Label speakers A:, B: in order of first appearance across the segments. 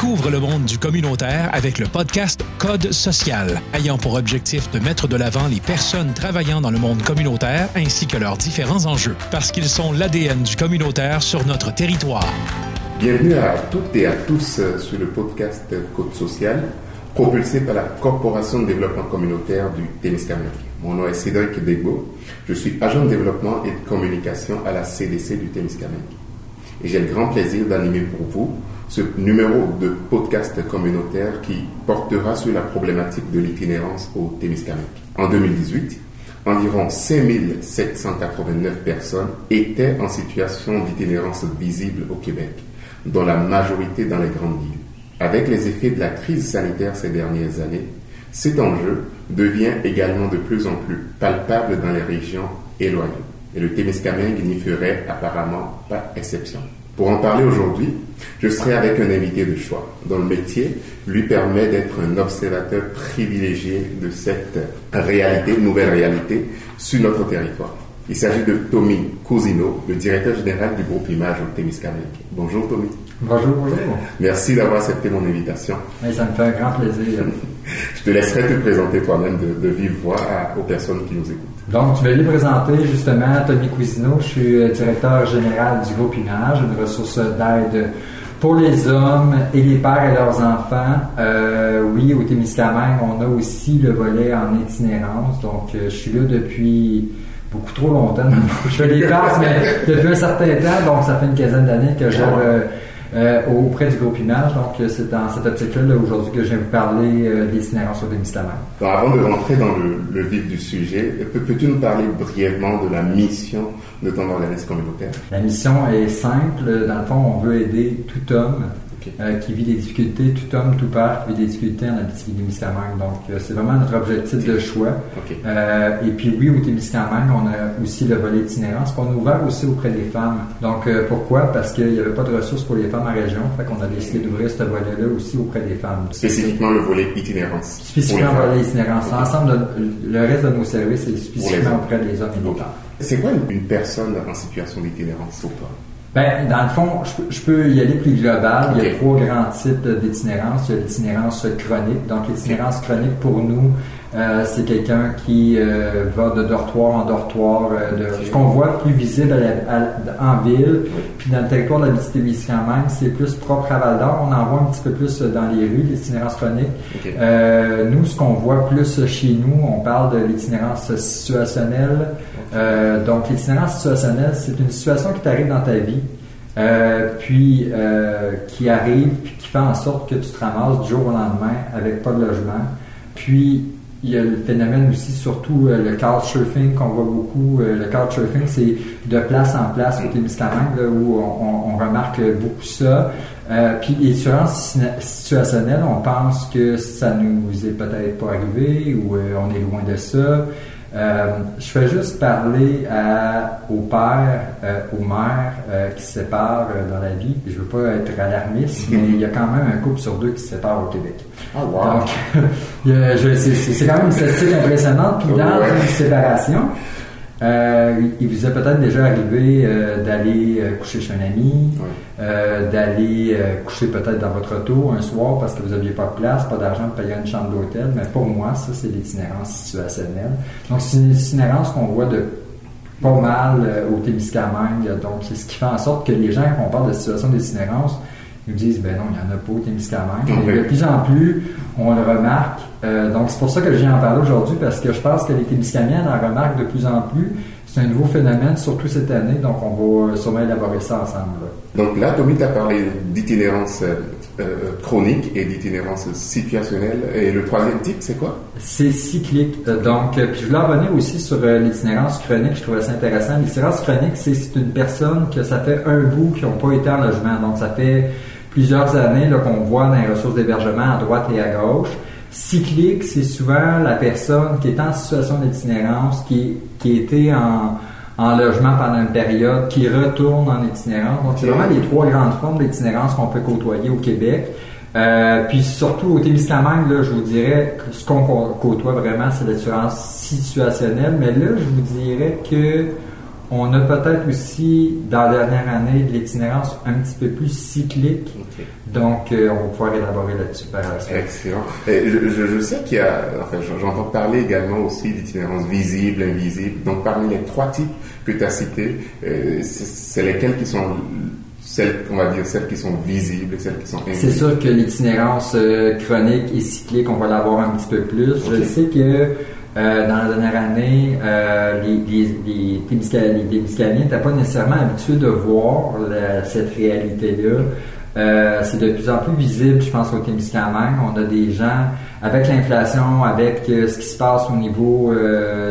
A: Découvre le monde du communautaire avec le podcast Code social, ayant pour objectif de mettre de l'avant les personnes travaillant dans le monde communautaire ainsi que leurs différents enjeux, parce qu'ils sont l'ADN du communautaire sur notre territoire.
B: Bienvenue à toutes et à tous sur le podcast Code social, propulsé par la Corporation de développement communautaire du Témiscamingue. Mon nom est Cédric Degbo. Je suis agent de développement et de communication à la CDC du Témiscamingue. Et j'ai le grand plaisir d'animer pour vous ce numéro de podcast communautaire qui portera sur la problématique de l'itinérance au Témiscamingue. En 2018, environ 5789 personnes étaient en situation d'itinérance visible au Québec, dont la majorité dans les grandes villes. Avec les effets de la crise sanitaire ces dernières années, cet enjeu devient également de plus en plus palpable dans les régions éloignées. Et le Témiscamingue n'y ferait apparemment pas exception. Pour en parler aujourd'hui, je serai avec un invité de choix, dont le métier lui permet d'être un observateur privilégié de cette réalité, nouvelle réalité, sur notre territoire. Il s'agit de Tommy Cousino, le directeur général du groupe Image au Témiscamingue. Bonjour Tommy.
C: Bonjour, bonjour.
B: Merci d'avoir accepté mon invitation.
C: ça me fait un grand plaisir.
B: Je te laisserai te présenter toi-même de, vive voix aux personnes qui nous écoutent.
C: Donc, tu vas lui présenter justement Tommy Cousineau. Je suis euh, directeur général du groupe Image, une ressource d'aide pour les hommes et les pères et leurs enfants. Euh, oui, au Témiscamingue, on a aussi le volet en itinérance. Donc, euh, je suis là depuis beaucoup trop longtemps. je fais des classes, mais depuis un certain temps, donc ça fait une quinzaine d'années que je euh, auprès du groupe Image. Donc, euh, c'est dans cette optique-là aujourd'hui que je viens vous parler euh, des itinérance au médicaments.
B: avant de rentrer dans le, vif du sujet, peux-tu nous parler brièvement de la mission de ton organisme communautaire?
C: La mission est simple. Dans le fond, on veut aider tout homme euh, qui vit des difficultés, tout homme, tout père qui vit des difficultés en Abitibi-Témiscamingue. Donc, euh, c'est vraiment notre objectif de choix. Euh, et puis, oui, au Témiscamingue, on a aussi le volet itinérance qu'on a ouvert aussi auprès des femmes. Donc, pourquoi? Parce qu'il n'y avait pas de ressources pour les femmes en région. Fait qu'on a décidé d'ouvrir ce volet-là aussi auprès des femmes.
B: Spécifiquement le volet itinérance.
C: Spécifiquement le volet itinérance. De, le reste de nos services est spécifiquement auprès des hommes et des femmes.
B: C'est quoi une personne en situation d'itinérance pour toi?
C: Ben, dans le fond, je, peux y aller plus global. Il y a trois grands types d'itinérance. Il y a l'itinérance chronique. Donc, l'itinérance chronique, pour nous, euh, c'est quelqu'un qui euh, va de dortoir en dortoir, euh, de, ce qu'on voit plus visible en ville, puis dans le territoire de la même, c'est plus propre à Val d'Or. On en voit un petit peu plus dans les rues, l'itinérance chronique. nous, ce qu'on voit plus chez nous, on parle de l'itinérance situationnelle. Donc, l'itinérance situationnelle, c'est une situation qui t'arrive dans ta vie, puis qui arrive, puis qui fait en sorte que tu te ramasses du jour au lendemain avec pas de logement. Puis il y a le phénomène aussi, surtout euh, le couchsurfing qu'on voit beaucoup. Euh, le couchsurfing, c'est de place en place au Témiscamingue, où on, remarque beaucoup ça. Euh, puis l'assurance situationnelle, on pense que ça nous est peut-être pas arrivé ou on est loin de ça. Euh, je fais juste parler à, aux pères, euh, aux mères euh, qui se séparent dans la vie. Je veux pas être alarmiste, mais il y a quand même un couple sur deux qui se sépare au Québec.
B: Oh, wow. Donc,
C: c'est quand même une statistique impressionnante. Puis dans une séparation, euh, il vous est peut-être déjà arrivé euh, d'aller euh, coucher chez un ami, d'aller coucher peut-être dans votre auto un soir parce que vous n'aviez pas de place, pas d'argent pour payer une chambre d'hôtel. Mais pour moi, ça, c'est l'itinérance situationnelle. Donc, c'est une itinérance qu'on voit de pas mal au Témiscamingue. Donc, c'est ce qui fait en sorte que les gens, quand on parle de situation d'itinérance, nous disent, ben non, il n'y en a pas au Témiscamingue. Mais de plus en plus, on le remarque. Euh, donc, c'est pour ça que je viens en parler aujourd'hui, parce que je pense que les Témiscamiens en remarquent de plus en plus. C'est un nouveau phénomène, surtout cette année, donc on va sûrement élaborer ça ensemble.
B: Donc là, Tommy, tu as parlé d'itinérance euh, euh, chronique et d'itinérance situationnelle. Et le troisième type, c'est quoi?
C: C'est cyclique. Donc, puis je voulais revenir aussi sur l'itinérance chronique, je trouvais ça intéressant. L'itinérance chronique, c'est une personne que ça fait un bout qui n'ont pas été en logement. Donc, ça fait plusieurs années qu'on voit dans les ressources d'hébergement à droite et à gauche. Cyclique, c'est souvent la personne qui est en situation d'itinérance, qui, qui était en, en logement pendant une période, qui retourne en itinérance. Donc, c'est vraiment les trois grandes formes d'itinérance qu'on peut côtoyer au Québec. Euh, puis surtout au Témiscamingue, là, je vous dirais que ce qu'on côtoie vraiment, c'est l'assurance situationnelle. Mais là, je vous dirais que On a peut-être aussi, dans la dernière année, de l'itinérance un petit peu plus cyclique. Donc, euh, on va pouvoir élaborer là-dessus par la suite.
B: Excellent. je, je, sais qu'il y a, enfin, j'entends parler également aussi d'itinérance visible, invisible. Donc, parmi les trois types que tu as cités, euh, c'est lesquels qui sont celles, on va dire, celles qui sont visibles et celles qui sont invisibles?
C: C'est sûr que l'itinérance euh, chronique et cyclique, on va l'avoir un petit peu plus. Je sais que euh, dans la dernière année, euh, les, les, les, n'étaient pas nécessairement habitués de voir cette réalité-là. Euh, c'est de plus en plus visible, je pense, au Témiscamingue. On a des gens, avec l'inflation, avec ce qui se passe au niveau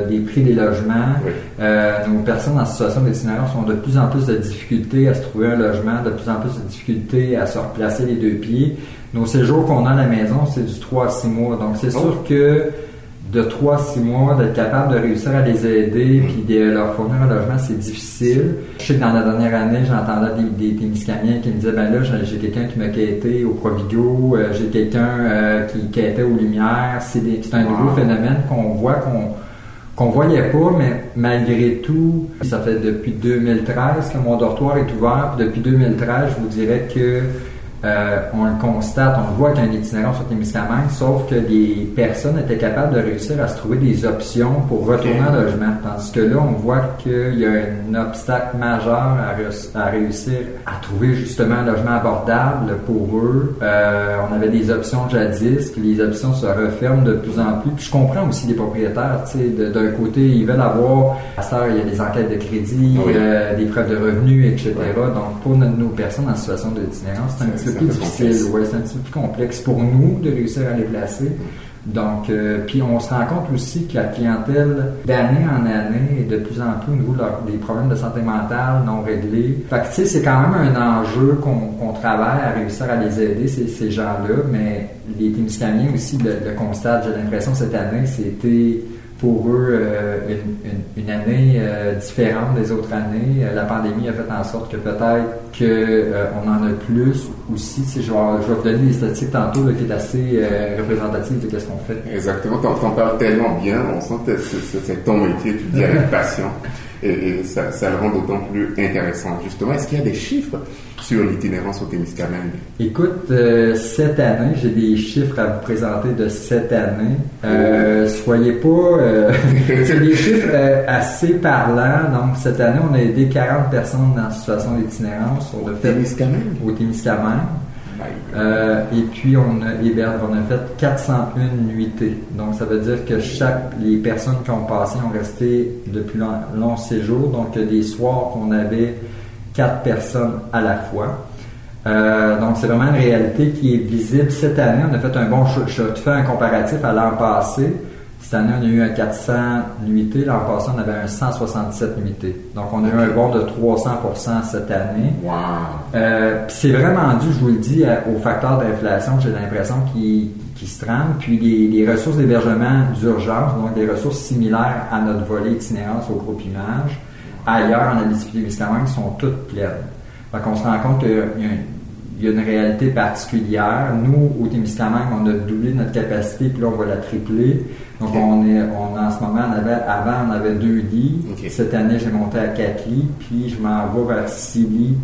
C: des prix des logements, nos personnes en situation d'itinérance ont de plus en plus de difficultés à se trouver un logement, de plus en plus de difficultés à se replacer les deux pieds. Nos séjours qu'on a à la maison, c'est du 3 à 6 mois. Donc, c'est oh. sûr que de 3-6 mois, d'être capable de réussir à les aider mm. puis de leur fournir un logement, c'est difficile. Je sais que dans la dernière année, j'entendais des, des qui me disaient ben là, j'ai quelqu'un qui m'a quitté au Provigo, euh, j'ai quelqu'un euh, qui quittait aux Lumières. C'est un nouveau phénomène qu'on voit qu'on qu'on voyait pas, mais malgré tout, ça fait depuis 2013 que mon dortoir est ouvert. depuis 2013, je vous dirais que euh, on le constate, on voit qu'il y a un itinérant sur Témiscamingue, sauf que les personnes étaient capables de réussir à se trouver des options pour retourner en logement. Tandis que là, on voit qu'il y a un obstacle majeur à, réussir à trouver justement un logement abordable pour eux. Euh, on avait des options jadis, puis les options se referment de plus en plus. Puis je comprends aussi les propriétaires, tu sais, d'un côté, ils veulent avoir, à ça, il y a des enquêtes de crédit, euh, des preuves de revenus, etc. Donc, pour nos personnes en situation d'itinérance, c'est un petit peu plus difficile, c'est un petit peu plus complexe pour nous de réussir à les placer. Donc, euh, puis on se rend compte aussi que la clientèle, d'année en année, est de plus en plus au niveau des problèmes de santé mentale non réglés. Fait que, tu sais, c'est quand même un enjeu qu'on travaille à réussir à les aider, ces, ces gens-là, mais les Témiscamiens aussi le, le constatent, j'ai l'impression, cette année, c'était pour eux euh, une, une, année euh, différente des autres années. Euh, la pandémie a fait en sorte que peut-être qu'on en a plus aussi. je, vais, je vais vous donner des statistiques tantôt qui est assez représentative de ce qu'on fait.
B: Exactement. Tu en parles tellement bien. On sent que c'est ton métier, tu dis avec passion et, ça, ça, le rend d'autant plus intéressant. Justement, est-ce qu'il y a des chiffres sur l'itinérance au Témiscamingue?
C: Écoute, euh, cette année, j'ai des chiffres à vous présenter de cette année. Euh, soyez pas... Euh, c'est des chiffres assez parlants. Donc, cette année, on a aidé 40 personnes dans situation d'itinérance.
B: Au Témiscamingue?
C: Au Témiscamingue. Euh, et puis, on a, on a fait 401 nuitées. Donc, ça veut dire que chaque, les personnes qui ont passé ont resté depuis long, long séjour. Donc, des soirs qu'on avait quatre personnes à la fois. Euh, donc, c'est vraiment une réalité qui est visible. Cette année, on a fait un bon... Je, je te fais un comparatif à l'an passé. Cette année, on a eu un 400 nuitées. L'an passé, on avait un 167 nuitées. Donc, on a eu un bond de 300% cette année.
B: Wow.
C: Euh, c'est vraiment dû, je vous le dis, au facteur d'inflation, j'ai l'impression, qui, qui se trame. Puis les, ressources d'hébergement d'urgence, donc des ressources similaires à notre volet itinérance au groupe image, ailleurs en Abitibi-Témiscamingue, sont toutes pleines. Donc, on se rend compte qu'il y a il y a une réalité particulière. Nous, au Témiscamingue, on a doublé notre capacité, puis là, on va la tripler. Donc, on est, on, en ce moment, on avait, avant, on avait deux lits. Cette année, j'ai monté à quatre lits, puis je m'en vais vers six lits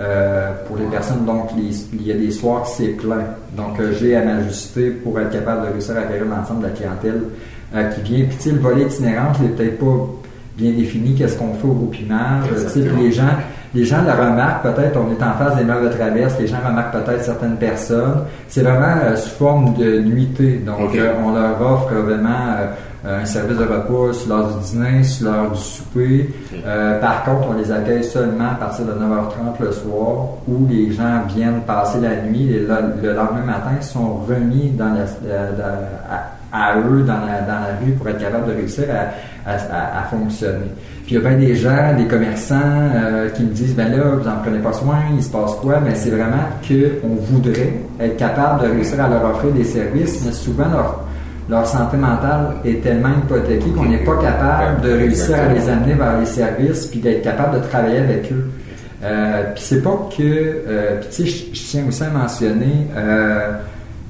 C: euh, pour les personnes. Donc, il y a des soirs que c'est plein. Donc, euh, j'ai à m'ajuster pour être capable de réussir à accueillir l'ensemble de la clientèle euh, qui vient. Puis, tu sais, le volet itinérant, je l'ai peut-être pas bien défini, qu'est-ce qu'on fait au groupinage. Tu sais, les gens les gens le remarquent peut-être, on est en face des mers de traverse, les gens remarquent peut-être certaines personnes. C'est vraiment euh, sous forme de nuitée. Donc, euh, on leur offre vraiment euh, un service de repas sur l'heure du dîner, sur l'heure du souper. par contre, on les accueille seulement à partir de 9h30 le soir, où les gens viennent passer la nuit et le, lendemain matin ils sont remis dans à, eux dans la, dans la rue pour être capable de réussir à, à fonctionner. Puis il y a bien des gens, des commerçants euh, qui me disent ben là, vous n'en prenez pas soin, il se passe quoi? Mais c'est vraiment qu'on voudrait être capable de réussir à leur offrir des services, mais souvent leur, leur santé mentale est tellement hypothéquée qu'on n'est pas capable de réussir à les amener vers les services puis d'être capable de travailler avec eux. Euh, puis c'est pas que, euh, puis tu sais, je tiens aussi à mentionner, euh,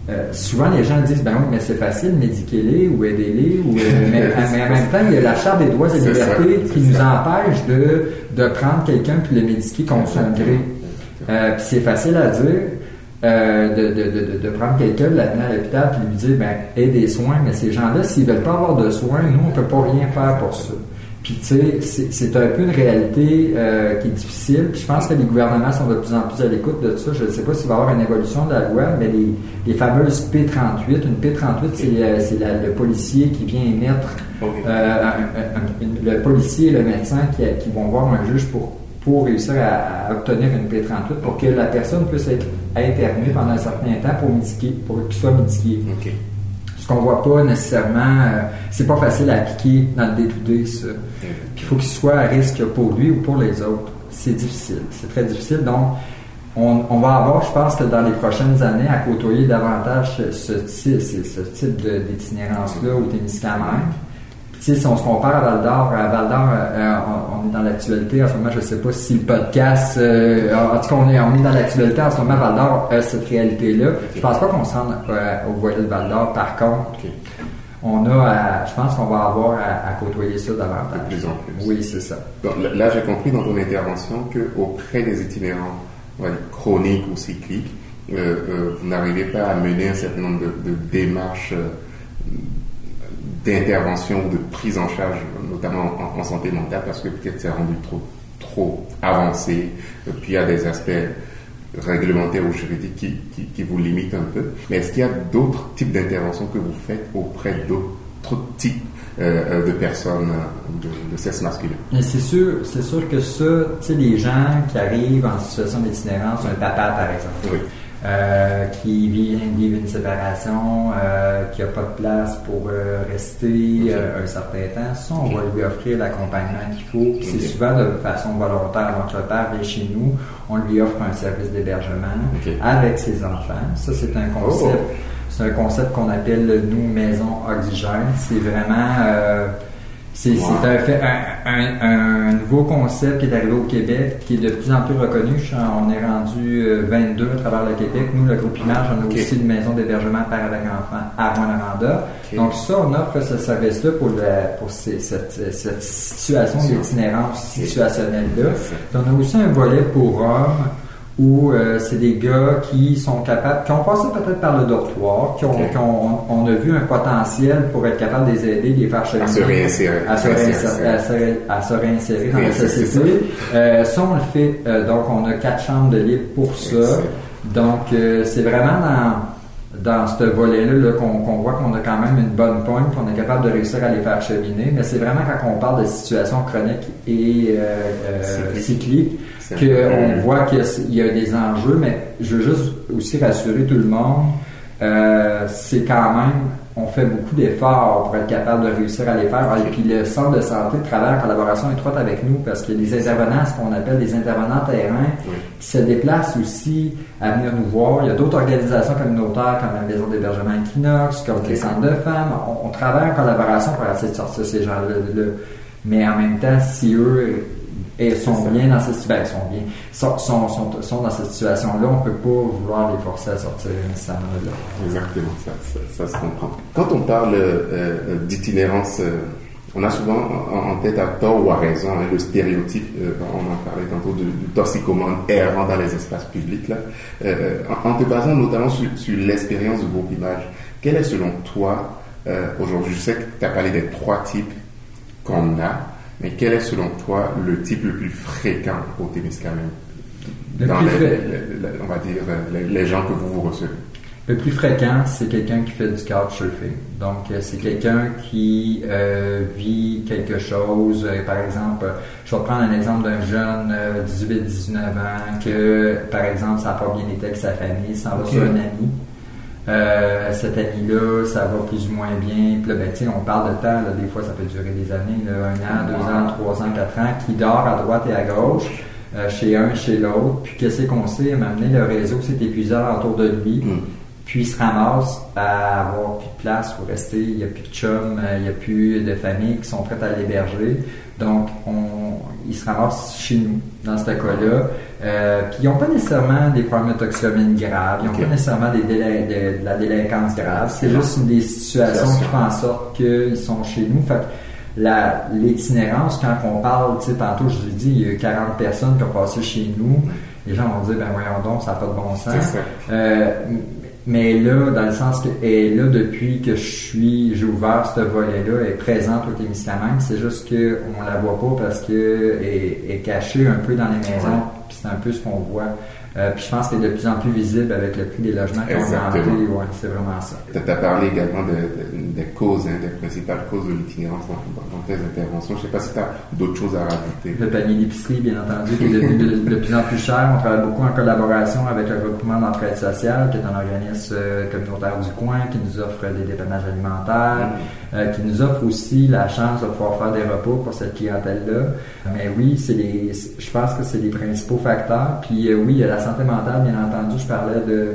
C: euh, souvent les gens disent ben oui mais c'est facile médiquez-les ou aidez-les ou mais, en même temps il y a la charte des droits et libertés qui nous empêche de, de prendre quelqu'un puis le médiquer contre son gré. Puis c'est facile à dire de, de, de, prendre quelqu'un, de l'amener à l'hôpital puis lui dire ben aie des soins mais ces gens-là s'ils veulent pas avoir de soins nous on peut pas rien faire pour ça puis, tu sais, c'est un peu une réalité euh, qui est difficile. Puis, je pense que les gouvernements sont de plus en plus à l'écoute de ça. Je ne sais pas s'il va y avoir une évolution de la loi, mais les, les fameuses P38, une P38, c'est le policier qui vient émettre, euh, le policier et le médecin qui, qui, vont voir un juge pour, pour réussir à, obtenir une P38 pour que la personne puisse être internée pendant un certain temps pour, pour qu'il soit médiqué qu'on voit pas nécessairement, euh, c'est pas facile à appliquer dans le day ça. Puis il faut qu'il soit à risque pour lui ou pour les autres. C'est difficile, c'est très difficile. Donc, on, va avoir, je pense que dans les prochaines années, à côtoyer davantage ce, type, ce type d'itinérance-là au Témiscamingue si on se compare à Val d'Or, à Val d'Or, euh, on, est dans l'actualité en ce moment. Je ne sais pas si le podcast, euh, en tout cas, on est, on est dans l'actualité en ce moment. Val d'Or a cette réalité-là. Je pense pas qu'on se rende euh, au voilier de Val d'Or. Par contre, on a, je pense qu'on va avoir à, côtoyer ça davantage.
B: De plus en plus.
C: Oui, c'est ça.
B: là, j'ai compris dans ton intervention que auprès des itinérants chroniques ou cycliques, vous n'arrivez pas à mener un certain nombre de, de démarches d'intervention ou de prise en charge, notamment en, santé mentale, parce que peut-être c'est rendu trop, trop avancé, puis il y a des aspects réglementaires ou juridiques qui, qui, vous limitent un peu. Mais est-ce qu'il y a d'autres types d'interventions que vous faites auprès d'autres types euh, de personnes de, de sexe masculin?
C: C'est sûr, c'est sûr que ça, tu sais, les gens qui arrivent en situation d'itinérance, un papa par exemple, oui. Euh, qui vit, vivre une séparation, euh, qui n'a pas de place pour euh, rester un certain temps, ça, on va lui offrir l'accompagnement qu'il faut. C'est souvent de façon volontaire. Donc, le père vient chez nous, on lui offre un service d'hébergement avec ses enfants. Ça, c'est un concept. Oh. C'est un concept qu'on appelle nous maison oxygène. C'est vraiment c'est un, nouveau concept qui est arrivé au Québec, qui est de plus en plus reconnu. on est rendu 22 euh, à travers le Québec. Nous, le groupe Image, on a aussi une maison d'hébergement avec enfant à Rwanda. Donc ça, on offre ce service-là pour, pour cette, cette, situation d'itinérance situationnelle-là. On a aussi un volet pour hommes où euh, c'est des gars qui sont capables, qui ont passé peut-être par le dortoir, qui ont, qui ont on, a vu un potentiel pour être capable de les aider, de les faire
B: cheminer, à se réinsérer,
C: à se, réinsérer, à se, réinsérer dans la société. Euh, ça, on le fait. Euh, donc, on a quatre chambres de libre pour ça. Donc, euh, c'est vraiment dans dans ce volet-là qu'on voit qu'on a quand même une bonne pointe, qu'on est capable de réussir à les faire cheminer. Mais c'est vraiment quand on parle de situations chroniques et euh, euh, cycliques qu'on voit qu'il y a des enjeux. Mais je veux juste aussi rassurer tout le monde, euh, c'est quand même on fait beaucoup d'efforts pour être capable de réussir à les faire. Et puis le centre de santé travaille en collaboration étroite avec nous parce qu'il y a des intervenants, ce qu'on appelle des intervenants terrain, qui se déplacent aussi à venir nous voir. Il y a d'autres organisations communautaires comme la Maison d'hébergement Equinox, comme les centres de femmes. On, travaille en collaboration pour essayer de sortir ces gens-là. Mais en même temps, si eux et sont bien dans cette ben, sont bien sont, sont, sont, dans cette situation-là, on ne peut pas vouloir les forcer à sortir nécessairement de là.
B: Exactement, ça, ça, se comprend. Quand on parle euh, euh, d'itinérance, euh, on a souvent en, tête à tort ou à raison hein, le stéréotype, on en parlait tantôt, du, toxicomane errant dans les espaces publics. Là. En, te basant notamment sur, sur l'expérience du groupe Image, quel est selon toi, aujourd'hui, je sais que tu as parlé des trois types qu'on a, mais quel est selon toi le type le plus fréquent au Témiscamingue dans les, on va dire les, gens que vous vous recevez
C: Le plus fréquent, c'est quelqu'un qui fait du couchsurfing. Donc, euh, c'est quelqu'un qui euh, vit quelque chose. Euh, par exemple, je vais prendre un exemple d'un jeune 18-19 ans que, par exemple, ça n'a pas bien été avec sa famille, s'en va sur un ami. Euh, cette année-là, ça va plus ou moins bien. Puis là, ben, on parle de temps, là, des fois, ça peut durer des années, là, un an, deux ans, trois ans, quatre ans, qui dort à droite et à gauche, euh, chez un, chez l'autre. Puis qu'est-ce qu'on sait? À donné, le réseau s'est épuisé autour de lui. Mm. Puis il se ramasse à avoir plus de place pour rester. Il n'y a plus de chums, euh, il n'y a plus de familles qui sont prêtes à l'héberger. Donc, on, ils se ramassent chez nous, dans ce cas-là. Euh, puis ils n'ont pas nécessairement des problèmes de toxicomanie graves, ils n'ont pas nécessairement des de, la délinquance grave. C'est juste des situations qui font en sorte qu'ils sont chez nous. Fait l'itinérance, quand on parle, tu sais, tantôt je vous ai dit, il y a 40 personnes qui ont passé chez nous. Les gens vont dire, ben voyons donc, ça n'a pas de bon sens. Euh, mais là, dans le sens que est là depuis que je suis, j'ai ouvert ce volet-là, elle est présente au Témiscamingue, c'est juste qu'on la voit pas parce qu'elle est, est cachée un peu dans les maisons, puis c'est un peu ce qu'on voit. Euh, puis je pense qu'elle est de plus en plus visible avec le prix des logements qui ont augmenté. Ouais, c'est vraiment ça.
B: Tu as parlé également des causes, hein, des principales causes de l'itinérance dans, tes interventions. Je ne sais pas si tu as d'autres choses à rajouter.
C: Le panier d'épicerie, bien entendu, qui est de, plus en plus cher. On travaille beaucoup en collaboration avec le regroupement d'entraide sociale, qui est un organisme euh, communautaire du coin, qui nous offre des dépannages alimentaires, mm. Euh, qui nous offre aussi la chance de pouvoir faire des repos pour cette clientèle-là. Mais oui, c'est les, je pense que c'est les principaux facteurs. Puis oui, il y a la santé mentale, bien entendu, je parlais de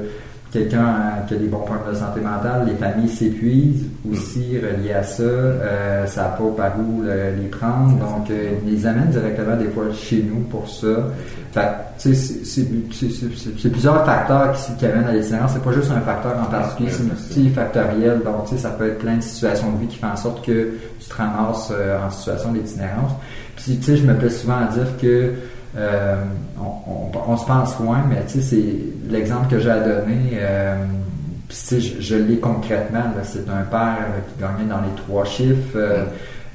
C: quelqu'un qui a des bons problèmes de santé mentale, les familles s'épuisent aussi reliés à ça, euh, ça n'a pas par où les prendre, donc euh, ils les amènent directement des fois chez nous pour ça. Fait c'est plusieurs facteurs qui, qui amènent à l'itinérance, c'est pas juste un facteur en particulier, c'est multifactoriel, donc ça peut être plein de situations de vie qui font en sorte que tu te ramasses euh, en situation d'itinérance. Puis tu sais, je me plais souvent à dire que euh, on, se pense loin, mais tu sais, c'est l'exemple que j'ai à donner. Euh, je, je l'ai concrètement. C'est un père qui gagnait dans les trois chiffres.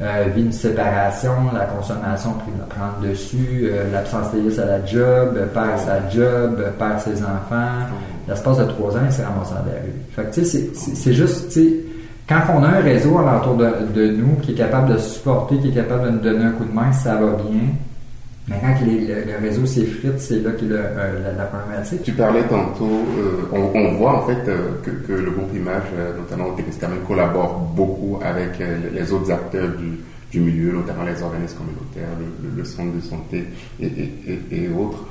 C: Euh, vit une séparation, la consommation prend le dessus, l'absence de à la job, perd sa job, perd ses enfants. L'espace de trois ans, il s'est ramassé dans la rue. Fait que, tu sais, c'est juste, tu sais, quand on a un réseau alentour de, de, nous qui est capable de supporter, qui est capable de nous donner un coup de main, ça va bien. Mais quand le, réseau s'effrite, c'est là qu'il y a la, problématique.
B: Tu parlais tantôt, euh, on, voit en fait euh, que, le groupe Image, euh, notamment au même collabore beaucoup avec les autres acteurs du, milieu, notamment les organismes communautaires, le, centre de santé et, autres.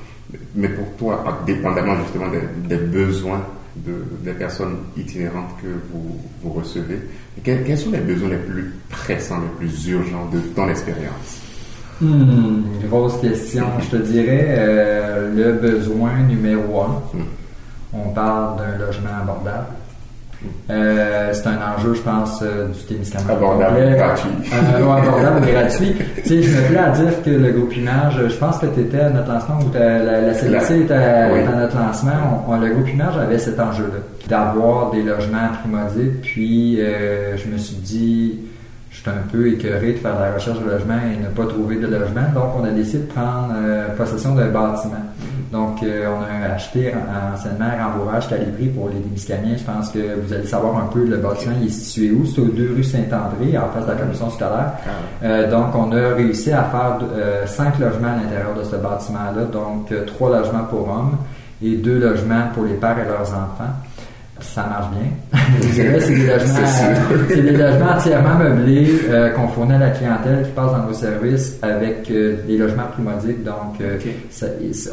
B: Mais pour toi, dépendamment justement des, besoins des personnes itinérantes que vous, vous recevez, quels, quels sont les besoins les plus pressants, les plus urgents de ton expérience?
C: Hmm, grosse question. Je te dirais euh, le besoin numéro un. Hmm. On parle d'un logement abordable. Euh, c'est un enjeu, je pense, euh, du Témiscamingue.
B: Abordable, gratuit.
C: abordable, gratuit. Tu sais, je me plais à dire que le groupe Image, je pense que tu étais à notre lancement ou la, la CDC était à, notre lancement. On, le groupe Image avait cet enjeu-là, d'avoir des logements primodiques. Puis, je me suis dit, j'étais un peu écœuré de faire de la recherche de logement et ne pas trouver de logement. Donc, on a décidé de prendre euh, possession d'un bâtiment. Donc, euh, on a acheté anciennement Rembourage Calibri pour les Démiscamiens. Je pense que vous allez savoir un peu le bâtiment il est situé où? C'est aux deux rues Saint-André, en face de la commission scolaire. Ah euh, donc, on a réussi à faire cinq logements à l'intérieur de ce bâtiment-là. Donc, trois logements pour hommes et deux logements pour les pères et leurs enfants ça marche bien. c'est des logements, c'est des logements entièrement meublés euh, qu'on fournit à la clientèle qui passe dans nos services avec euh, des logements primodiques. Donc, euh,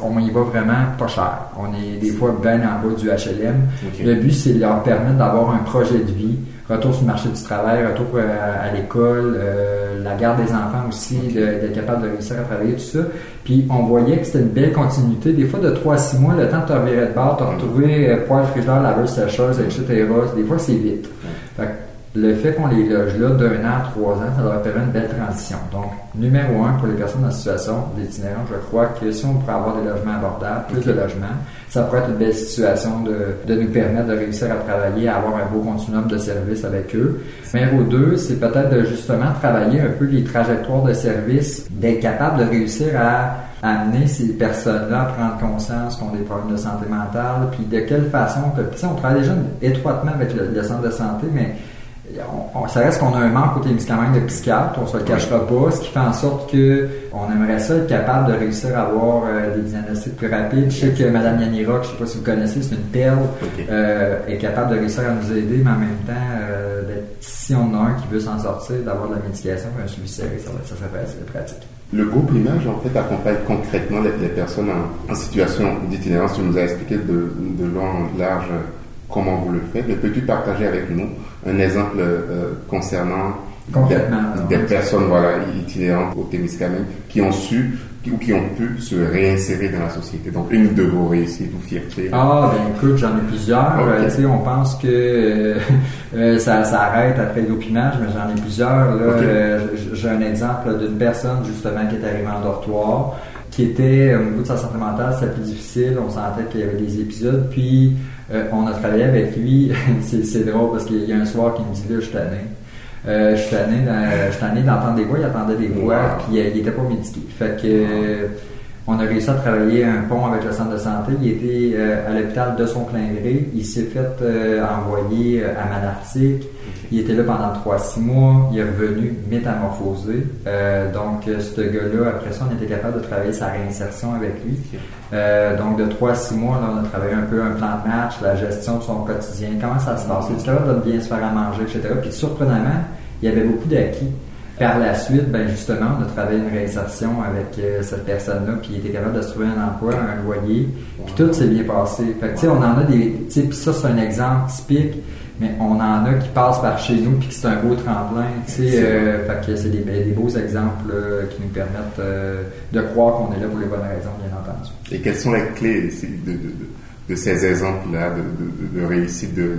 C: on y va vraiment pas cher. On est des fois bien en bas du HLM. Le but, c'est de leur permettre d'avoir un projet de vie retour sur le marché du travail, retour euh, à, l'école, euh, la garde des enfants aussi, d'être capable de réussir à travailler, tout ça. Puis on voyait que c'était une belle continuité. Des fois, de 3 à 6 mois, le temps de te revirer de bord, tu as retrouvé euh, poêle, frigidaire, laveuse, sécheuse, etc. Des fois, c'est vite. Fait le fait qu'on les loge là d'un an à trois ans, ça leur permet une belle transition. Donc, numéro un, pour les personnes en situation d'itinérance, je crois que si on pourrait avoir des logements abordables, plus de logements, ça pourrait être une belle situation de, de nous permettre de réussir à travailler, à avoir un beau continuum de services avec eux. Numéro deux, c'est peut-être de justement travailler un peu les trajectoires de services, d'être capable de réussir à amener ces personnes-là à prendre conscience qu'on a des problèmes de santé mentale, puis de quelle façon, que, on travaille déjà étroitement avec le centre de santé, mais ça reste qu'on a un manque côté médicaments de psychiatre, on se le cachera pas, ce qui fait en sorte que on aimerait ça être capable de réussir à avoir euh, des diagnostics plus rapides. Je sais que Mme Yanira, je sais pas si vous connaissez, c'est une perle, euh, est capable de réussir à nous aider, mais en même temps, euh, si on a un qui veut s'en sortir, d'avoir de la médication, un suivi sérieux, ça, ça serait assez pratique.
B: Le groupe Image, en fait, accompagne concrètement les, personnes en, situation d'itinérance. Tu nous as expliqué de, de long en large comment vous le faites. Mais peux-tu partager avec nous un exemple euh, concernant des, personnes voilà, itinérantes au Témiscamingue qui ont su ou qui ont pu se réinsérer dans la société? Donc, une de vos réussites ou fiertés.
C: Ah, ben écoute, j'en ai plusieurs. Euh, tu sais, on pense que euh, euh, ça s'arrête après l'opinage, mais j'en ai plusieurs. J'ai un exemple d'une personne, justement, qui est arrivée en dortoir, qui était, au niveau de sa santé mentale, c'était plus difficile. On sentait qu'il y avait des épisodes. Puis, on a travaillé avec lui. c'est drôle parce qu'il y a un soir qui me dit, là, je suis tanné. Euh, je suis tanné d'entendre des voix, il attendait des voix, puis euh, il était pas médiqué. Fait que euh, on a réussi à travailler un pont avec le centre de santé. Il était à l'hôpital de son plein gré. Il s'est fait envoyer à Malartic. Il était là pendant 3-6 mois. Il est revenu métamorphosé. Euh, donc, euh, ce gars-là, après ça, on était capable de travailler sa réinsertion avec lui. Euh, donc, de 3-6 mois, là, on a travaillé un peu un plan de match, la gestion de son quotidien, comment ça se passe. Il capable de bien se faire à manger, etc. Puis, surprenamment, il y avait beaucoup d'acquis. Par la suite, ben justement, on a travaillé une réinsertion avec cette personne-là, puis il était capable de se trouver un emploi, un loyer, puis tout s'est bien passé. Fait que, tu sais, on en a des, tu sais, puis ça, c'est un exemple typique mais on en a qui passent par chez nous puis que c'est un beau tremplin. Tu sais, euh, fait que c'est des, des, beaux exemples qui nous permettent euh, de croire qu'on est là pour les bonnes raisons, bien entendu.
B: Et quelles sont les clés de, de, de ces exemples-là de, réussite de,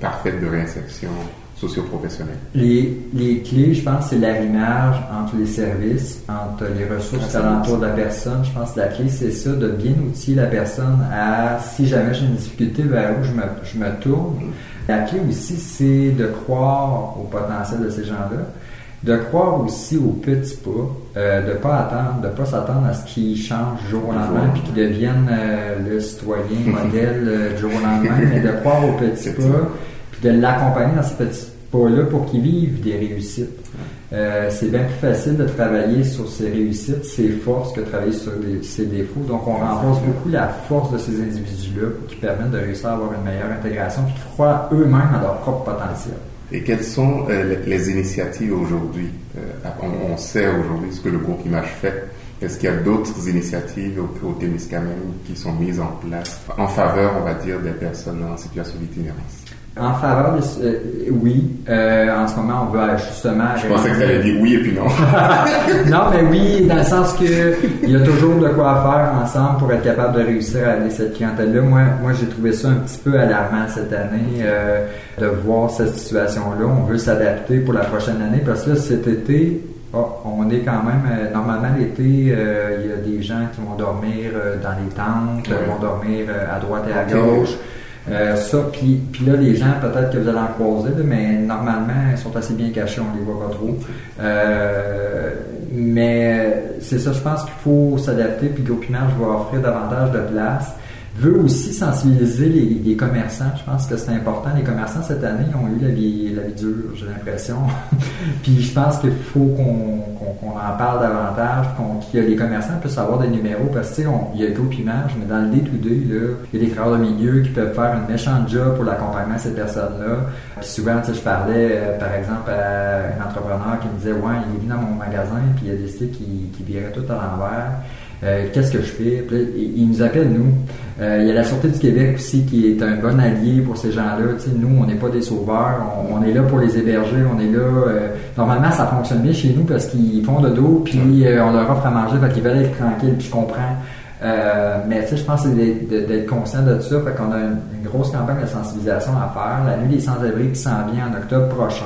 B: parfaite de réinsertion?
C: Les, les clés, je pense, c'est l'arrimage entre les services, entre les ressources alentour de la personne. Je pense que la clé, c'est ça, de bien outiller la personne à, si jamais j'ai une difficulté, vers où je me, je me tourne. La clé aussi, c'est de croire au potentiel de ces gens-là, de croire aussi aux petits pas, euh, de pas attendre, de pas s'attendre à ce qu'ils changent jour au lendemain puis qu'ils deviennent euh, le citoyen modèle euh, jour au lendemain, mais de croire aux petits pas, de l'accompagner dans ces petits pas-là pour qu'ils vivent des réussites. Euh, c'est bien plus facile de travailler sur ses réussites, ses forces, que de travailler sur ses défauts. Donc, on renforce beaucoup la force de ces individus-là qui permettent de réussir à avoir une meilleure intégration, qui croient eux-mêmes à leur propre potentiel.
B: Et quelles sont euh, les initiatives aujourd'hui? Euh, on, sait aujourd'hui ce que le groupe Image fait. Est-ce qu'il y a d'autres initiatives au, au Témiscamingue qui sont mises en place en faveur, on va dire, des personnes en situation d'itinérance?
C: En faveur de... Euh, oui. Euh, en ce moment, on veut justement...
B: Je pensais que tu allais dire oui et puis non.
C: non, mais oui, dans le sens que il y a toujours de quoi faire ensemble pour être capable de réussir à aller cette clientèle-là. Moi, moi j'ai trouvé ça un petit peu alarmant cette année euh, de voir cette situation-là. On veut s'adapter pour la prochaine année parce que là, cet été, oh, on est quand même... normalement, l'été, il y a des gens qui vont dormir dans les tentes, vont dormir à droite et à gauche. Euh, ça, puis, là, les gens, peut-être que vous allez en croiser, mais normalement, ils sont assez bien cachés, on les voit pas trop. Euh, mais c'est ça, je pense qu'il faut s'adapter, puis l'opinage va offrir davantage de place veut aussi sensibiliser les, commerçants. Je pense que c'est important. Les commerçants, cette année, ont eu la vie, la vie dure, j'ai l'impression. Puis je pense qu'il faut qu'on en parle davantage, y a les commerçants puissent avoir des numéros, parce que il y a Image, mais dans le day-to-day, il y a des travailleurs de milieu qui peuvent faire une méchante job pour l'accompagnement de ces personnes-là. Puis souvent, je parlais, euh, par exemple, à un entrepreneur qui me disait, ouais, il est venu dans mon magasin, puis il a décidé qu'il virait tout à l'envers. Euh, qu'est-ce que je fais? il nous appelle, nous. Euh, il y a la Sûreté du Québec aussi qui est un bon allié pour ces gens-là. nous, on n'est pas des sauveurs. On, est là pour les héberger. On est là. Euh, normalement, ça fonctionne bien chez nous parce qu'ils font de dos, puis on leur offre à manger, fait qu'ils veulent être tranquilles, puis je comprends. mais tu sais, je pense que c'est d'être conscient de ça. Fait qu'on a une, grosse campagne de sensibilisation à faire. La nuit des sans-abri qui s'en vient en octobre prochain.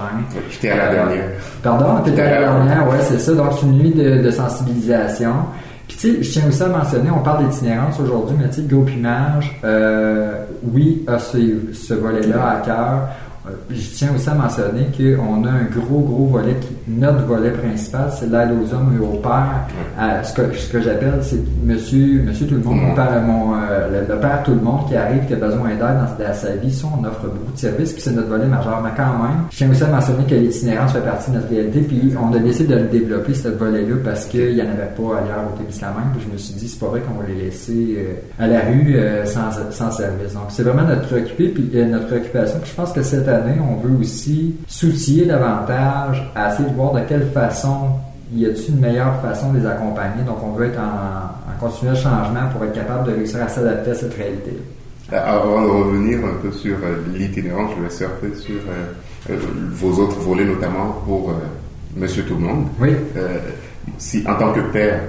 B: J'étais à la dernière.
C: Pardon, t'étais à la dernière, ouais, c'est ça. Donc, c'est une nuit de, de sensibilisation. Puis tu sais, je tiens aussi à mentionner, on parle d'itinérance aujourd'hui, mais tu sais, Groupe Image, euh, oui, a ce, ce volet-là à cœur. Euh, je tiens aussi à mentionner qu'on a un gros, gros volet, notre volet principal, c'est l'aide aux hommes et aux pères. Euh, ce que, ce que j'appelle, c'est monsieur, monsieur tout le monde, mon père, mon, euh, le, père tout le monde qui arrive, qui a besoin d'aide dans, sa vie. Ça, on offre beaucoup de services, puis c'est notre volet majeur. Mais quand même, je tiens aussi à mentionner que l'itinérance fait partie de notre réalité, puis on a décidé de le développer, ce volet-là, parce qu'il n'y en avait pas ailleurs au Témiscamingue. Puis je me suis dit, c'est pas vrai qu'on va les laisser à la rue sans, sans service. Donc, c'est vraiment notre préoccupé, puis notre préoccupation. Puis je pense que cette on veut aussi s'outiller davantage à essayer de voir de quelle façon y a-t-il une meilleure façon de les accompagner? Donc, on veut être en, continuel changement pour être capable de réussir à s'adapter à cette réalité.
B: Avant de revenir un peu sur l'itinérance, je vais surfer sur vos autres volets, notamment pour Monsieur Tout le Monde.
C: Oui.
B: si en tant que père,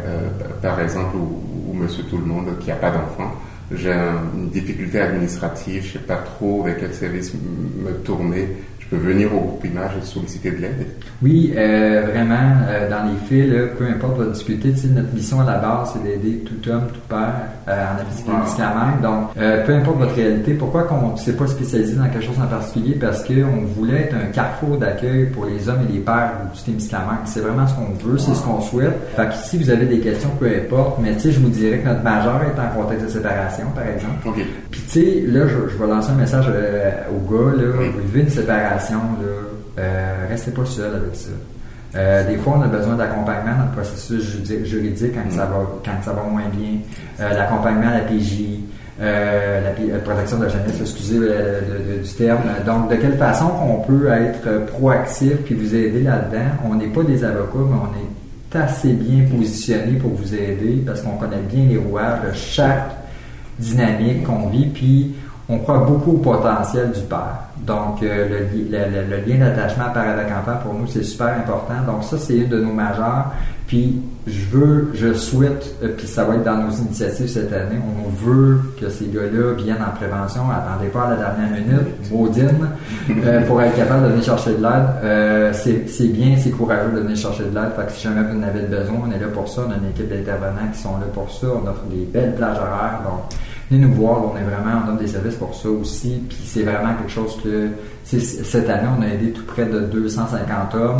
B: par exemple, ou, ou Monsieur Tout le Monde qui n'a pas d'enfant, j'ai une difficulté administrative, je ne sais pas trop avec quel service me tourner venir au groupe Image et solliciter de l'aide?
C: Oui, euh, vraiment, euh, dans les faits, peu importe, va discuter. Notre mission à la base, c'est d'aider tout homme, tout père en appliquant wow. Donc, peu importe votre réalité, pourquoi qu'on ne s'est pas spécialisé dans quelque chose en particulier? Parce qu'on voulait être un carrefour d'accueil pour les hommes et les pères du Témiscamingue. C'est vraiment ce qu'on veut, c'est ce qu'on souhaite. Fait que si vous avez des questions, peu importe, mais tu sais, je vous dirais que notre majeur est en contexte de séparation, par exemple. Puis tu sais, là, je, vais lancer un message au gars, là, vous vivez une séparation euh, restez pas seul avec ça. Euh, des fois, on a besoin d'accompagnement dans le processus juridique quand, ça, va, quand ça va moins bien. Euh, l'accompagnement à la PJ, la, protection de la jeunesse, excusez du terme. Donc, de quelle façon on peut être proactif puis vous aider là-dedans? On n'est pas des avocats, mais on est assez bien positionné pour vous aider parce qu'on connaît bien les rouages de chaque dynamique qu'on vit, puis on croit beaucoup au potentiel du père. Donc, euh, le, lien d'attachement père avec enfant, pour nous, c'est super important. Donc, ça, c'est une de nos majeures. Puis, je veux, je souhaite, euh, puis ça va être dans nos initiatives cette année, on veut que ces gars-là viennent en prévention. Attendez pas à la dernière minute, maudine, euh, pour être capable de venir chercher de l'aide. c'est bien, c'est courageux de venir chercher de l'aide. Fait que si jamais vous en avez besoin, on est là pour ça. On a une équipe d'intervenants qui sont là pour ça. On offre des belles plages horaires. Donc, venez nous voir, on est vraiment, on donne des services pour ça aussi, puis c'est vraiment quelque chose que, cette année, on a aidé tout près de 250 hommes,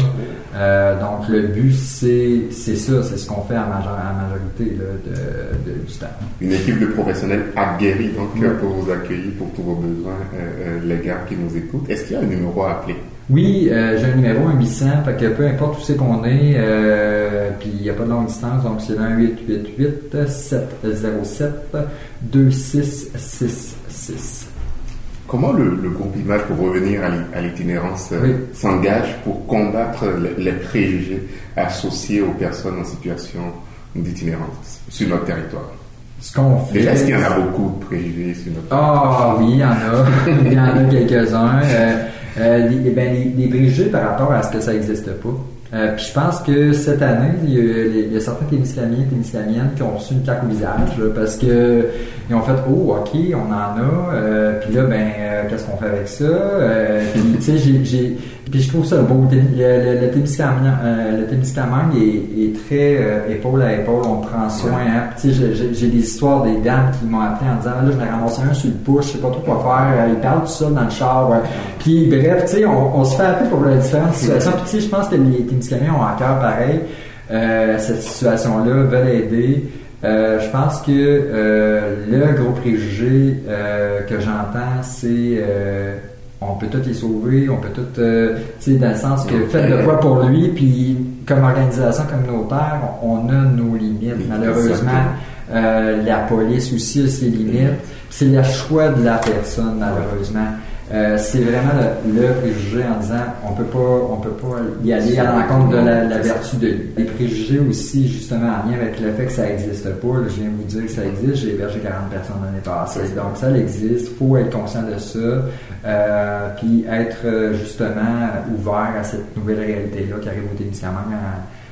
C: euh, donc le but, c'est ça, c'est ce qu'on fait à, la majorité de, de, du temps.
B: Une équipe de professionnels aguerris, donc, pour vous accueillir pour tous vos besoins, euh, euh, les gars qui nous écoutent. Est-ce qu'il y a un numéro à appeler?
C: Oui, j'ai un numéro, un 800, fait que peu importe où c'est qu'on est, puis il n'y a pas de longue distance, donc c'est un 888 707 2666.
B: Comment le, groupe Image, pour revenir à l'itinérance, euh, s'engage pour combattre les, préjugés associés aux personnes en situation d'itinérance sur notre territoire?
C: Ce qu'on fait.
B: Déjà, est-ce qu'il y en a beaucoup de préjugés sur notre
C: Ah oui, il y en a. il y en a quelques-uns. Euh, euh, ben, les, préjugés par rapport à ce que ça n'existe pas. Euh, puis je pense que cette année, il y a, certains témiscamiens et témiscamiennes qui ont reçu une claque au visage parce que ils ont fait Oh, ok, on en a. Euh, puis là, ben, qu'est-ce qu'on fait avec ça? puis tu sais, j'ai puis je trouve ça beau. Le, le, le témiscamingue euh, est, est, très euh, épaule à épaule, on prend soin. Hein. J'ai des histoires des dames qui m'ont appelé en disant là, je vais ramasser un sur le push, je sais pas trop quoi faire. Ils parlent tout ça dans le char. Puis bref, tu sais, on, on, se fait appeler pour les différentes situations. Puis tu sais, je pense que les témiscamingues ont encore pareil euh, cette situation-là, veulent aider. Euh, je pense que euh, le gros préjugé euh, que j'entends, c'est on peut tout les sauver, on peut tout, euh, tu sais, dans le sens que faites de quoi pour lui, puis comme organisation communautaire, on, a nos limites. Malheureusement, euh, la police aussi a ses limites. C'est le choix de la personne, malheureusement. Euh, c'est vraiment le, préjugé en disant on peut pas on peut pas y aller à l'encontre de la, vertu de lui. Les préjugés aussi justement en lien avec le fait que ça n'existe pas. je viens vous dire que ça existe. J'ai hébergé 40 personnes l'année passée. Donc ça existe. faut être conscient de ça. Euh, puis être euh, justement ouvert à cette nouvelle réalité-là qui arrive au Témiscamingue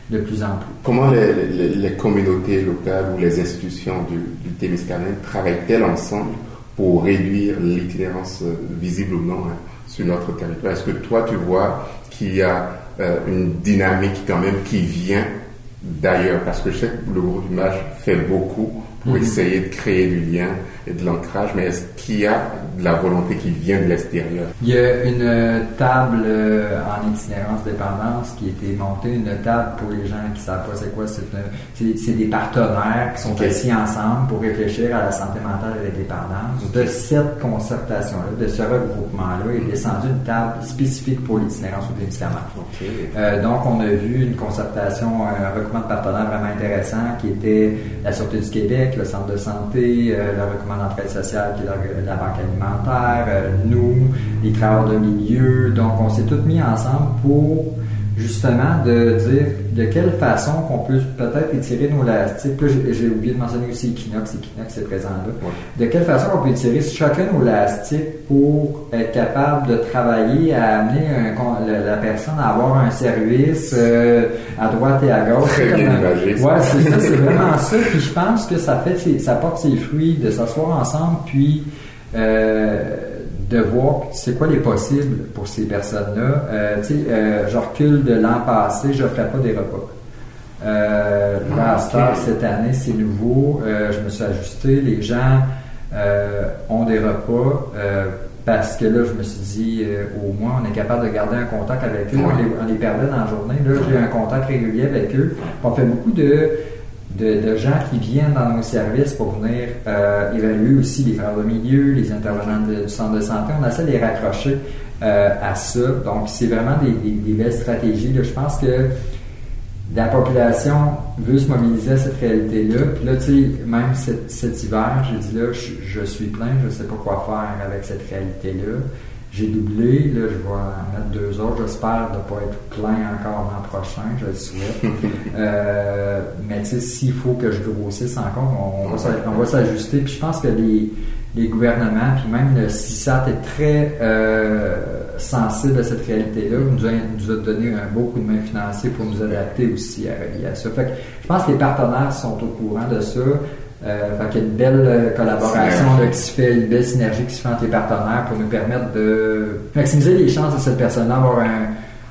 C: de plus en plus.
B: Comment les, communautés locales ou les institutions du, du Témiscamingue travaillent-elles ensemble? Pour réduire l'itinérance euh, visible ou non hein, sur notre territoire. Est-ce que toi, tu vois qu'il y a euh, une dynamique quand même qui vient d'ailleurs? Parce que je sais que le groupe Image fait beaucoup pour mhm. essayer de créer du lien et de l'ancrage, mais est-ce qu'il y a de la volonté qui vient de l'extérieur?
C: Il y a une euh, table euh, en itinérance dépendance qui a été montée, une table pour les gens qui ne savent pas c'est quoi, c'est des partenaires qui sont assis ensemble pour réfléchir à la santé mentale et la dépendance. De cette concertation-là, de ce regroupement-là, est descendu une table spécifique pour l'itinérance ou médicaments. Euh, donc, on a vu une concertation, un regroupement de partenaires vraiment intéressant qui était la Sûreté du Québec, le centre de santé, euh, le recommandant d'entraide sociale qui est la, banque alimentaire, euh, nous, les travailleurs de milieu. Donc, on s'est tous mis ensemble pour justement de dire de quelle façon qu'on peut peut-être étirer nos élastiques. Là, j'ai oublié de mentionner aussi Equinox, Equinox est présent là. De quelle façon on peut étirer chacun nos élastiques pour être capable de travailler à amener la, personne à avoir un service euh, à droite et à gauche.
B: Très bien
C: imagé. Ouais, c'est ça, c'est vraiment ça. Puis je pense que ça fait, ça porte ses fruits de s'asseoir ensemble, puis euh, de voir c'est quoi les possibles pour ces personnes-là. Euh, tu sais, euh, je recule de l'an passé, je ferai pas des repas. Euh, là, ah, cette année, c'est nouveau. Euh, je me suis ajusté. Les gens ont des repas parce que là, je me suis dit, au moins, on est capable de garder un contact avec eux. On, les, perdait dans la journée. Là, j'ai un contact régulier avec eux. On fait beaucoup de de, gens qui viennent dans nos services pour venir euh, évaluer aussi les frères de milieu, les intervenants du centre de santé. On essaie de les raccrocher euh, à ça. Donc, c'est vraiment des, belles stratégies. Je pense que la population veut se mobiliser à cette réalité-là. Puis là, tu sais, même cet, hiver, j'ai dit là, je, je, suis plein, je ne sais pas quoi faire avec cette réalité-là. J'ai doublé, là, je vais en mettre deux autres. J'espère ne pas être plein encore l'an prochain, je le souhaite. euh, mais tu sais, s'il faut que je grossisse encore, on, on va s'ajuster. Puis je pense que les, les gouvernements, puis même le CISAT est très euh, sensible à cette réalité-là, nous a, nous a donné un beau coup de main financier pour nous adapter aussi à, à ça. Fait que je pense que les partenaires sont au courant de ça. Euh, fait qu'il y a une belle euh, collaboration qui se fait, une belle synergie qui se fait entre les partenaires pour nous permettre de maximiser les chances de cette personne-là d'avoir un,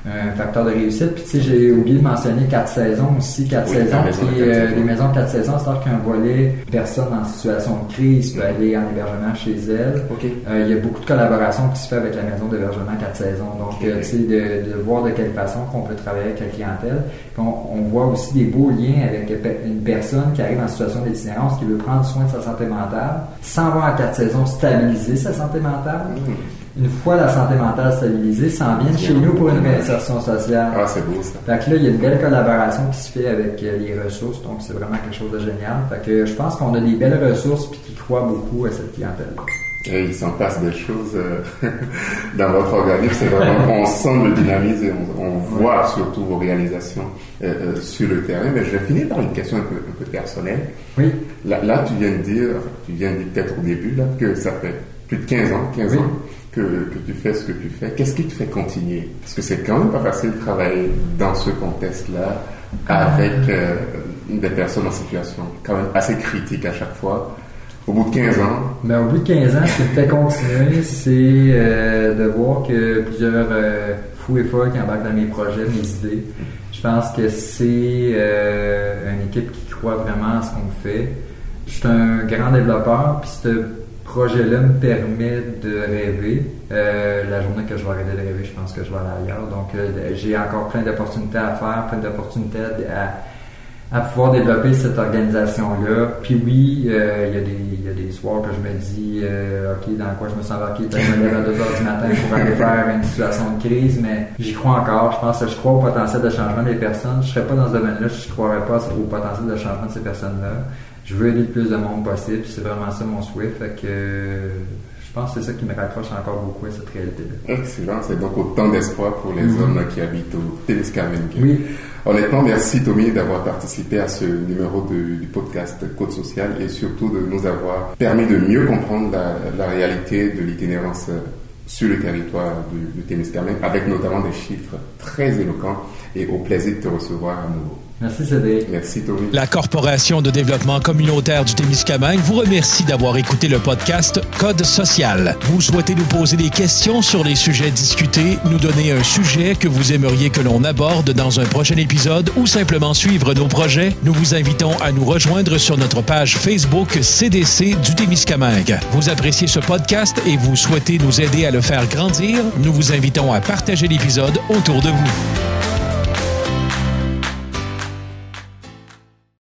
C: un facteur de réussite. Puis, tu sais, j'ai oublié de mentionner quatre saisons aussi. Quatre saisons. Puis, euh, les maisons de quatre saisons, c'est-à-dire qu'un volet personne en situation de crise peut aller en hébergement chez elle. Euh, il y a beaucoup de collaboration qui se fait avec la maison d'hébergement quatre saisons. Donc, euh, tu sais, de, de, voir de quelle façon qu'on peut travailler avec la clientèle. Puis on, on, voit aussi des beaux liens avec une personne qui arrive en situation d'itinérance, qui veut prendre soin de sa santé mentale, sans avoir à quatre saisons stabiliser sa santé mentale. Mmh une fois la santé mentale stabilisée, s'en vient chez nous pour une réinsertion sociale.
B: Ah, c'est beau ça.
C: Fait que là, il y a une belle collaboration qui se fait avec euh, les ressources, donc c'est vraiment quelque chose de génial. Fait que je pense qu'on a des belles ressources puis qui croient beaucoup à cette clientèle.
B: Et il s'en passe des choses euh, dans votre organisme. C'est vraiment qu'on sent le dynamisme et on, voit surtout vos réalisations euh, sur le terrain. Mais je vais finir par une question un peu, un peu personnelle.
C: Oui.
B: Là, là, tu viens de dire, tu viens de dire peut-être au début, là, que ça fait plus de 15 ans, 15 ans que, tu fais ce que tu fais. Qu'est-ce qui te fait continuer? Parce que c'est quand même pas facile de travailler dans ce contexte-là avec euh, des personnes en situation quand même assez critique à chaque fois. Au bout de 15 ans.
C: Mais au bout de 15 ans, ce qui me fait continuer, c'est euh, de voir que plusieurs euh, fous et folles qui embarquent dans mes projets, mes idées. Je pense que c'est une équipe qui croit vraiment à ce qu'on fait. Je suis un grand développeur, puis projet-là me permet de rêver. Euh, la journée que je vais arrêter de rêver, je pense que je vais aller ailleurs. Donc, euh, j'ai encore plein d'opportunités à faire, plein d'opportunités à, pouvoir développer cette organisation-là. Puis oui, euh, il y, a des, soirs que je me dis, OK, dans quoi je me sens embarqué? Je me lève à 2 heures du matin pour aller faire une situation de crise, mais j'y crois encore. Je pense que je crois au potentiel de changement des personnes. Je serais pas dans ce domaine-là je croirais pas au potentiel de changement de ces personnes-là je veux aider le plus de monde possible. C'est vraiment ça mon souhait. Fait que je pense que c'est ça qui me raccroche encore beaucoup à cette réalité-là.
B: Excellent. C'est donc autant d'espoir pour les mm-hmm. hommes qui habitent au Téléscamingue.
C: Oui.
B: Honnêtement, merci Tommy d'avoir participé à ce numéro du podcast Côte Sociale et surtout de nous avoir permis de mieux comprendre la, réalité de l'itinérance sur le territoire du, du avec notamment des chiffres très éloquents et au plaisir de te recevoir à nouveau.
C: Merci Cédric.
B: Merci Tommy.
A: La Corporation de développement communautaire du Témiscamingue vous remercie d'avoir écouté le podcast Code social. Vous souhaitez nous poser des questions sur les sujets discutés, nous donner un sujet que vous aimeriez que l'on aborde dans un prochain épisode ou simplement suivre nos projets, nous vous invitons à nous rejoindre sur notre page Facebook CDC du Témiscamingue. Vous appréciez ce podcast et vous souhaitez nous aider à le faire grandir, nous vous invitons à partager l'épisode autour de vous.